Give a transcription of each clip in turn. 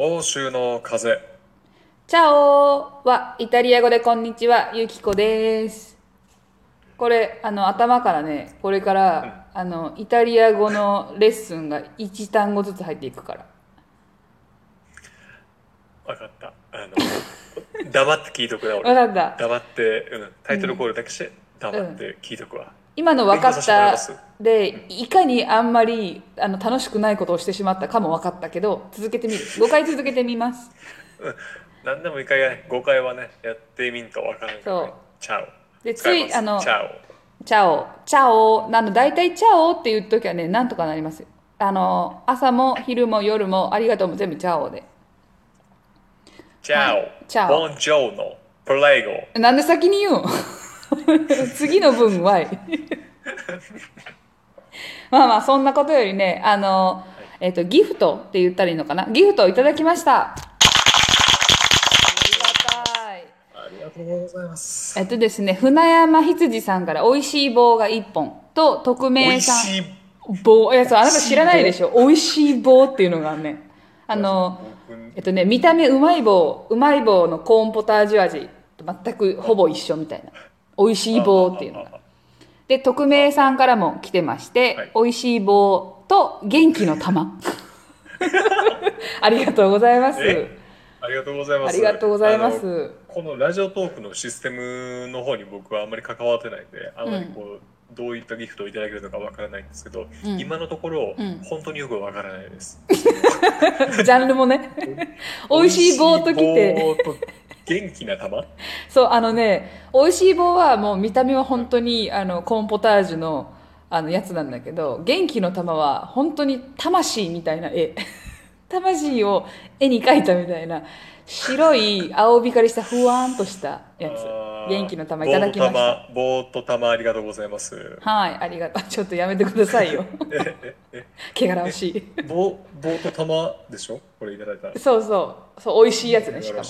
欧州の風。チャオはイタリア語でこんにちは、ゆきこです。これ、あの、頭からね、これから、あの、イタリア語のレッスンが1単語ずつ入っていくから。わかった。あの 黙って聞いとくなわ俺かった。黙って、うん、タイトルコールだけして黙って聞いとくわ、今の分かったで、いかにあんまりあの楽しくないことをしてしまったかも分かったけど、続けてみる。5回続けてみます。何でもいいかやね5回はねやってみんとわからんから、ね。そう、チャオ。で、つ使いあのチ、ャオ。チャオ、チャオ、あの、大体チャオって言うときはね、なんとかなりますよ。あの、朝も昼も夜もありがとうも全部チャオで。チャオ、チャオ。ボンジョーノプレゴなんで先に言うん？次の文はい。まあまあ、そんなことよりね、あの、えっ、と、ギフトって言ったらいいのかな？ギフトをいただきました。ありがたい。ありがとうございますえっとですね、船山羊さんから美味しい棒が1本と、匿美名さん。味しい棒。いや、そう、あなた知らないでしょ？美味しい棒っていうのがね。あの、えっとね、見た目うまい棒、うまい棒のコーンポタージュ味と全くほぼ一緒みたいな。美味しい棒っていうのが。で、匿名さんからも来てまして、はい美味しい棒と元気の玉。ありがとうございます。えありがとうございますありがとうございます。このラジオトークのシステムの方に僕はあんまり関わってないんであんまりこう、どういったギフトをいただけるのかわからないんですけど、うん今のところ、うん本当によくわからないです。ジャンルもね。美味しい棒と来て。元気な玉？そう、あのね、美味しい棒はもう見た目は本当にあのコーンポタージュのあのやつなんだけど、元気の玉は本当に魂みたいな絵。魂を絵に描いたみたいな白い青光りしたふわーんとしたやつ。元気の玉いただきました。棒と玉ありがとうございます。はい、ありがとう。ちょっとやめてくださいよ。汚らわしい。棒棒と玉でしょ？これいただいた。そうそう。そう、美味しいやつね、しかも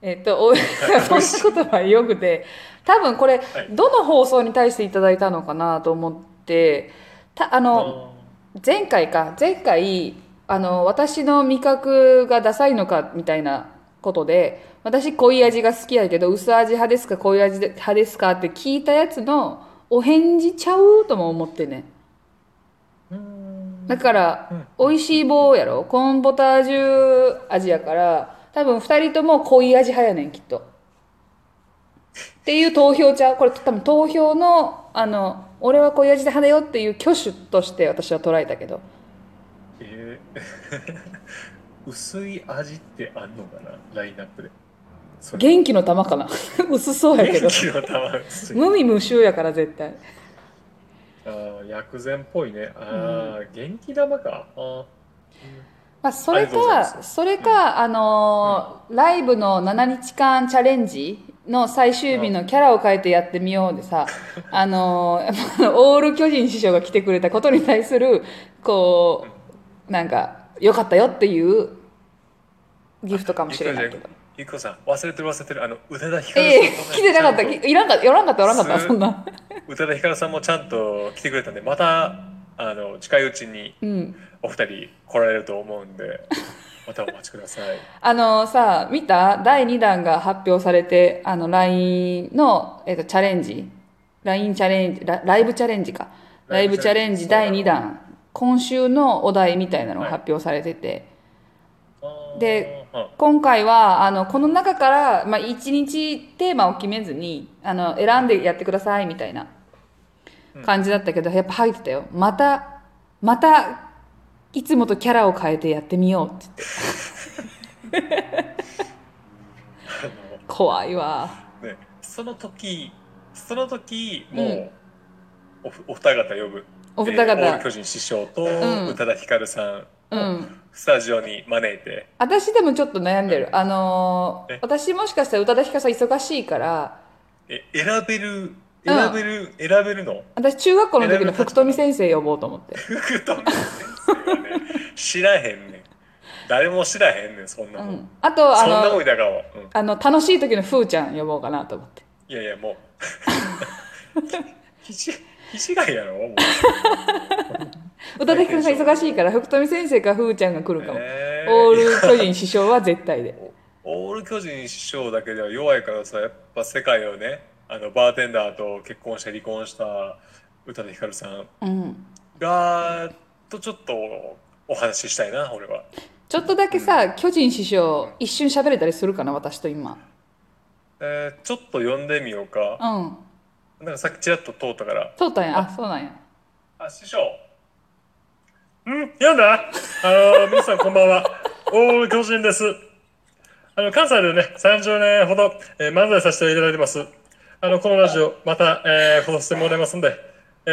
えっと、お そんなことはよくて、多分これ、どの放送に対していただいたのかなと思って、たあの、前回か、前回、あの、私の味覚がダサいのかみたいなことで、私濃い味が好きやけど、薄味派ですか、濃い味派ですかって聞いたやつのお返事ちゃうとも思ってね。だから、うん。美味しい棒やろ？コーンポタージュ味やから多分2人とも濃い味派やねんきっと。っていう投票ちゃう？これ多分投票のあの俺は濃い味で派だよっていう挙手として私は捉えたけど。えー。薄い味ってあんのかな？ラインナップで。元気の玉かな？薄そうやけど。元気の玉薄い。無味無臭やから絶対。ああ、薬膳っぽいね。ああ、元気玉か。あーまあ、それか、それか、あのーライブの7日間チャレンジの最終日のキャラを変えてやってみようでさ、あのー オール巨人師匠が来てくれたことに対する、こう、なんか、良かったよっていうギフトかもしれないけど。ゆきこさん、忘れてる忘れてる。あの、宇多田ヒカルええさんとね来てなかった、いらんかった、おらんかった、おらんかった、すそんな。宇多田ヒカルさんもちゃんと来てくれたんで、また、あの、近いうちにうん。お二人来られると思うんで、またお待ちください。あのさ、見た？第2弾が発表されて、あの、LINE の、えっと、チャレンジ ?LINE チャレンジラ、ライブチャレンジか。ライブチャレンジ第2弾。今週のお題みたいなのが発表されてて。あーで、うん今回は、あの、この中から、まあ、1日テーマを決めずに、あの、選んでやってくださいみたいな感じだったけど、やっぱ入ってたよ。また、また、いつもとキャラを変えてやってみようって言って。怖いわ。ね、その時その時もう、うんおふお二方呼ぶお二方えー巨人師匠とん宇多田ヒカルさんをうん。スタジオに招いて、私でもちょっと悩んでる。あのーえ？私もしかしたら宇多田ヒカルさん忙しいから、え選べる選べる、選べるの？私中学校の時の福富先生呼ぼうと思って。福富先生はね。知らへんねん。誰も知らへんねんそんなもん、うん。あと、あそんなもんの、だから、うん、あの、楽しい時のふーちゃん呼ぼうかなと思って。いやいやもう。ひひ違いやろもう。宇多田ヒカルさん忙しいから、福富先生かふーちゃんが来るかも。えー。オール巨人師匠は絶対で。オール巨人師匠だけでは弱いからさやっぱ世界をねあのバーテンダーと結婚して離婚した宇多田ヒカルさんうん。がとちょっとお話ししたいな俺は。ちょっとだけさ、巨人師匠一瞬喋れたりするかな私と今。えーちょっと読んでみようか。うん。なんかさっきちらっと通ったから。そうたんや。あそうなんや。あ師匠。ん？読んだあの皆さんこんばんは。オール巨人です。あの関西でね30年ほど、えー漫才させていただいてますあのこのラジオまた、えー、放送してもらいますんで、え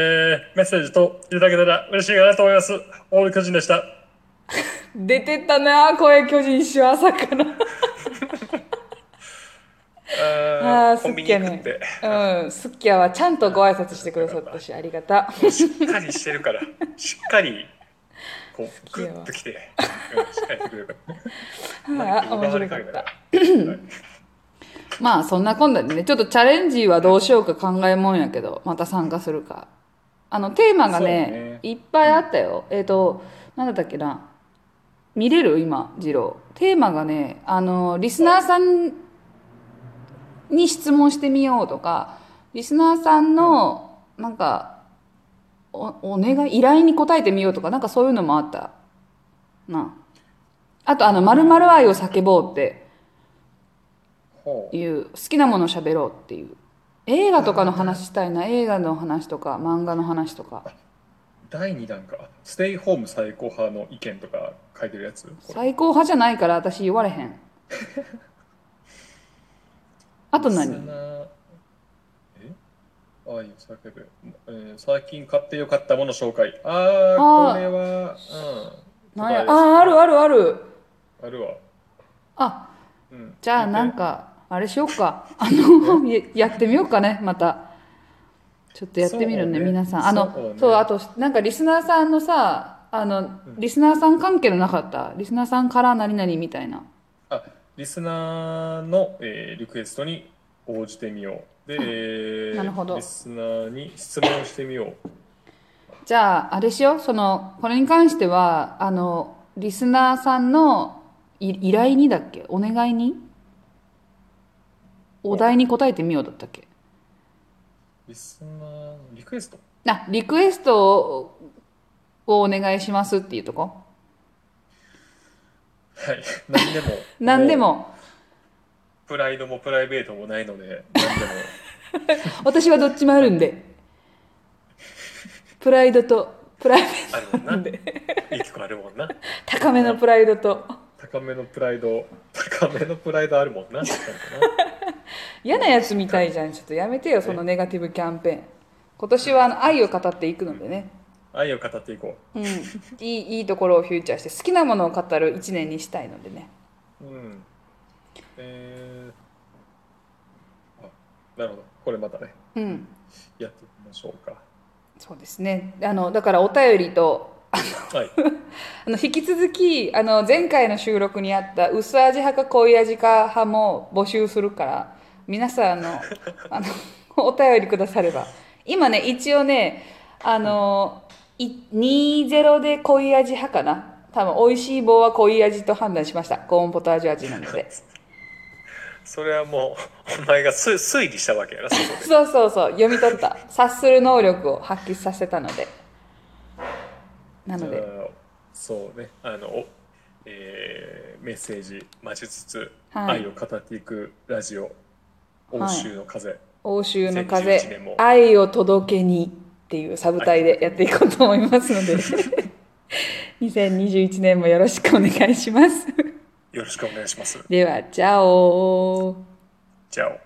ーメッセージといただけたら嬉しいかなと思います。オール巨人でした。出てったな声巨人師匠朝から。あーコンビニすっきやね。うんすっきやはちゃんとご挨拶してくださったし ありがたしっかりしてるから。しっかりこうグッときて、うん、しっかりしてくれるから。あ面白かった。はいまあそんなこんなでねちょっとチャレンジはどうしようか考えもんやけどまた参加するか。あのテーマがねね。いっぱいあったよ、えっ、となんだったっけな。見れる？今次郎。テーマがねあのリスナーさんに質問してみようとかリスナーさんのなんかおお願い依頼に答えてみようとかなんかそういうのもあった。な。あとあの「まる愛を叫ぼう」っていう好きなものを喋ろうっていう。映画とかの話したいな映画の話とか漫画の話とか。第2弾か。ステイホーム最高派の意見とか書いてるやつ？最高派じゃないから私言われへん。あと何？ああいう叫ぶ、えー最近買ってよかったもの紹介。ああこれはうん。なんや？答えです。ああるあるある。あるわ。あうん。じゃあなんかあれしようか。あのや やってみようかねまた。ちょっとやってみるねね。皆さん。あのそうそう,、ねあとなんかリスナーさんのさあのリスナーさん関係のなかった？リスナーさんから何々みたいな。あリスナーの、えーリクエストに応じてみよう。で、えーなるほど。リスナーに質問してみよう。じゃああれしよう。そのこれに関してはあのリスナーさんのい依頼にだっけ？お願いに？お題に答えてみようだったっけ？リスナーリクエスト？あリクエストををお願いしますっていうとこ？はい。何でも。何でうもプライドもプライベートもないので何でも。私はどっちもあるんで。プライドとプライベあるもんな。ートでいい曲あるもんな。高めのプライドと。高めのプライド高めのプライドあるもんな。な 嫌なやつみたいじゃん。ちょっとやめてよそのネガティブキャンペーン。今年はあの愛を語っていくのでね。愛を語っていこう。ん、いいいいところをフューチャーして好きなものを語る一年にしたいのでね。ううん。えー、あなるほど。これまたね。うん。やっていきましょうか。そうですね。あのだからお便りとはい。あの引き続きあの前回の収録にあった薄味派か濃い味か派も募集するから皆さんあのあの お便りくだされば。今ね一応ねあのい20で濃い味派かな。多分美味しい棒は濃い味と判断しました。コーンポタージュ味なので。それはもうお前がす推理したわけやな そうそうそう。読み取った。察する能力を発揮させたので。なので。そうね。あの、おえーメッセージ待ちつつ、はい。愛を語っていくラジオ欧州の風、欧州の2011風愛を届けにっていうサブタイでやっていこうと思いますので。2021年もよろしくお願いします。よろしくお願いします。ではチャオじゃあ